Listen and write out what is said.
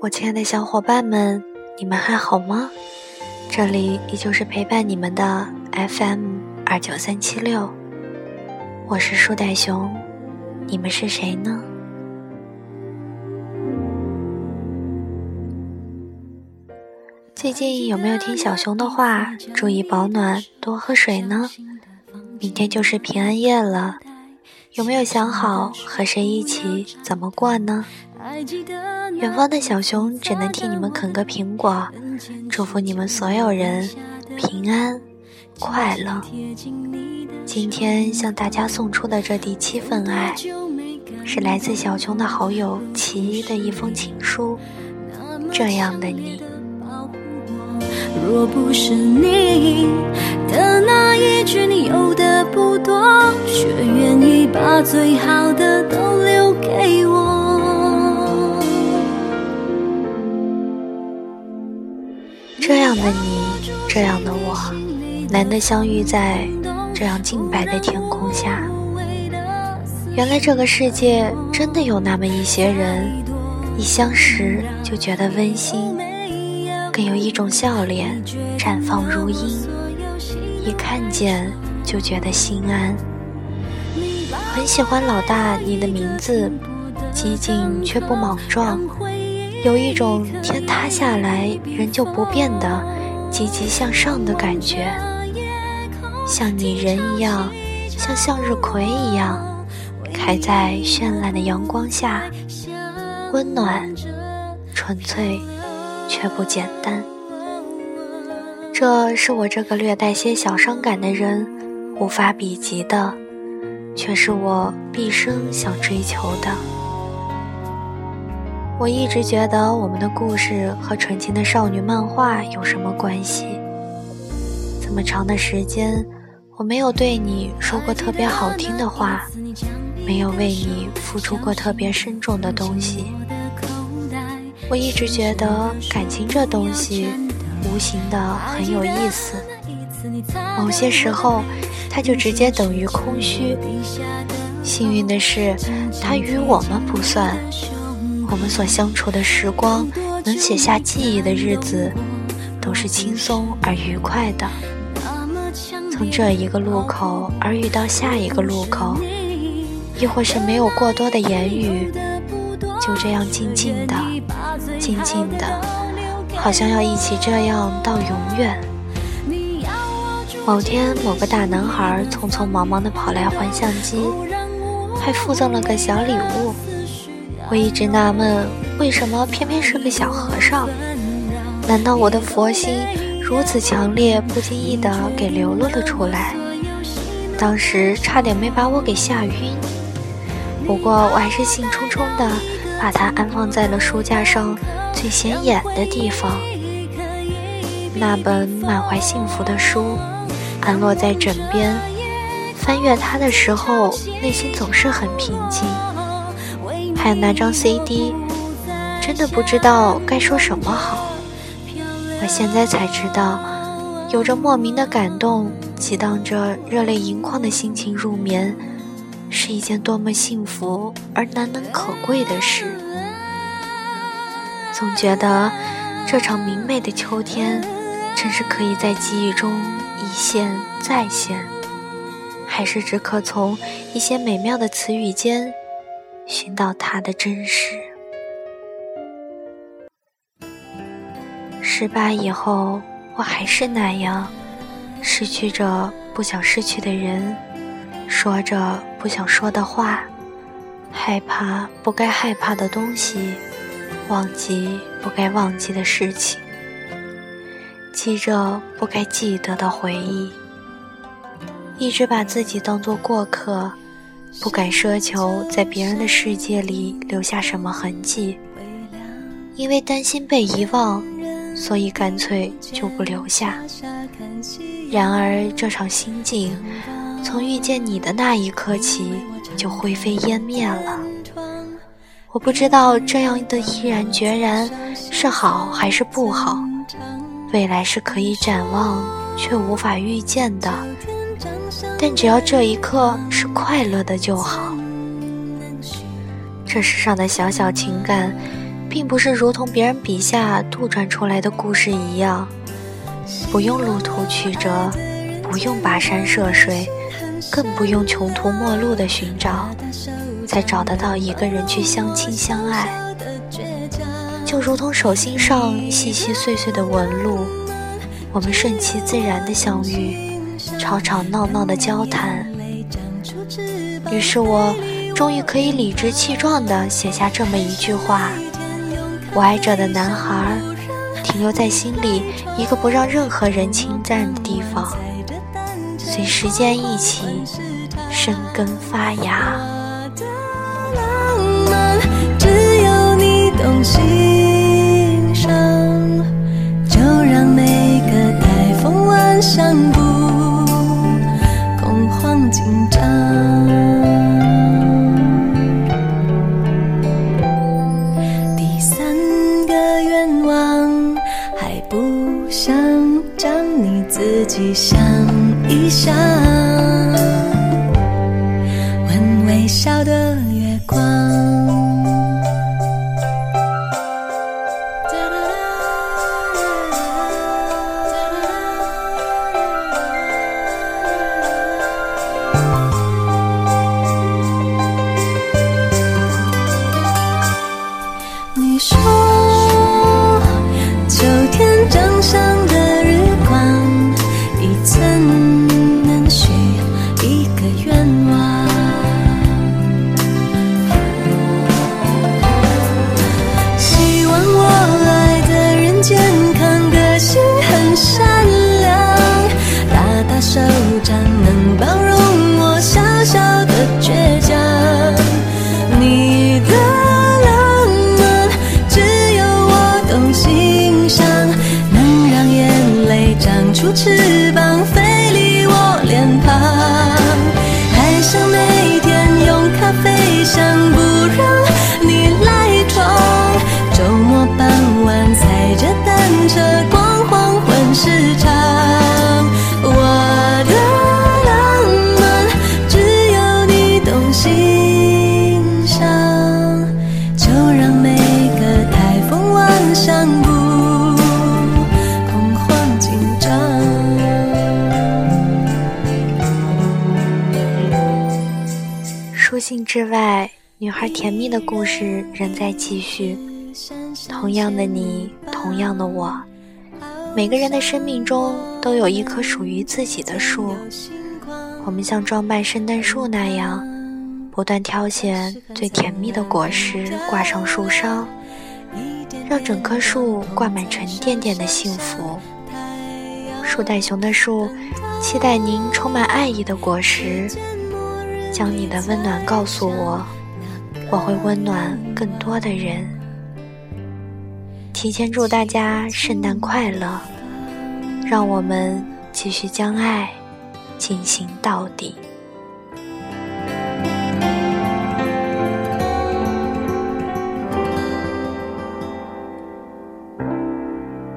我亲爱的小伙伴们，你们还好吗？这里依旧是陪伴你们的 FM 二九三七六，我是树袋熊，你们是谁呢？最近有没有听小熊的话，注意保暖，多喝水呢？明天就是平安夜了，有没有想好和谁一起怎么过呢？远方的小熊只能替你们啃个苹果，祝福你们所有人平安快乐。今天向大家送出的这第七份爱，是来自小熊的好友齐的一封情书。这样的你，若不是你的那一句你有的不多，却愿意把最好的都留给我。这样的你，这样的我，难得相遇在这样净白的天空下。原来这个世界真的有那么一些人，一相识就觉得温馨，更有一种笑脸绽放如茵，一看见就觉得心安。很喜欢老大你的名字，激进却不莽撞。有一种天塌下来仍旧不变的积极向上的感觉，像你人一样，像向日葵一样，开在绚烂的阳光下，温暖、纯粹，却不简单。这是我这个略带些小伤感的人无法比及的，却是我毕生想追求的。我一直觉得我们的故事和纯情的少女漫画有什么关系？这么长的时间，我没有对你说过特别好听的话，没有为你付出过特别深重的东西。我一直觉得感情这东西，无形的很有意思。某些时候，它就直接等于空虚。幸运的是，它与我们不算。我们所相处的时光，能写下记忆的日子，都是轻松而愉快的。从这一个路口而遇到下一个路口，亦或是没有过多的言语，就这样静静的、静静的，好像要一起这样到永远。某天，某个大男孩匆匆忙忙地跑来还相机，还附赠了个小礼物。我一直纳闷，为什么偏偏是个小和尚？难道我的佛心如此强烈，不经意的给流露了出来？当时差点没把我给吓晕。不过我还是兴冲冲的把它安放在了书架上最显眼的地方。那本满怀幸福的书，安落在枕边，翻阅它的时候，内心总是很平静。还有那张 CD，真的不知道该说什么好。我现在才知道，有着莫名的感动，激荡着热泪盈眶的心情入眠，是一件多么幸福而难能可贵的事。总觉得这场明媚的秋天，真是可以在记忆中一现再现，还是只可从一些美妙的词语间。寻到它的真实。十八以后，我还是那样，失去着不想失去的人，说着不想说的话，害怕不该害怕的东西，忘记不该忘记的事情，记着不该记得的回忆，一直把自己当作过客。不敢奢求在别人的世界里留下什么痕迹，因为担心被遗忘，所以干脆就不留下。然而这场心境，从遇见你的那一刻起就灰飞烟灭了。我不知道这样的毅然决然是好还是不好，未来是可以展望却无法预见的。但只要这一刻是快乐的就好。这世上的小小情感，并不是如同别人笔下杜撰出来的故事一样，不用路途曲折，不用跋山涉水，更不用穷途末路的寻找，才找得到一个人去相亲相爱。就如同手心上细细碎碎的纹路，我们顺其自然的相遇，吵吵闹闹的交谈。于是我终于可以理直气壮地写下这么一句话。我爱着的男孩，停留在心里一个不让任何人侵占的地方，随时间一起生根发芽。懂欣赏就让每个台风晚上不恐慌紧张。第三个愿望还不想将你自己想一想。之外，女孩甜蜜的故事仍在继续。同样的你，同样的我，每个人的生命中都有一棵属于自己的树。我们像装扮圣诞树那样，不断挑选最甜蜜的果实挂上树梢，让整棵树挂满沉甸甸的幸福。树袋熊的树，期待您充满爱意的果实。将你的温暖告诉我，我会温暖更多的人。提前祝大家圣诞快乐，让我们继续将爱进行到底。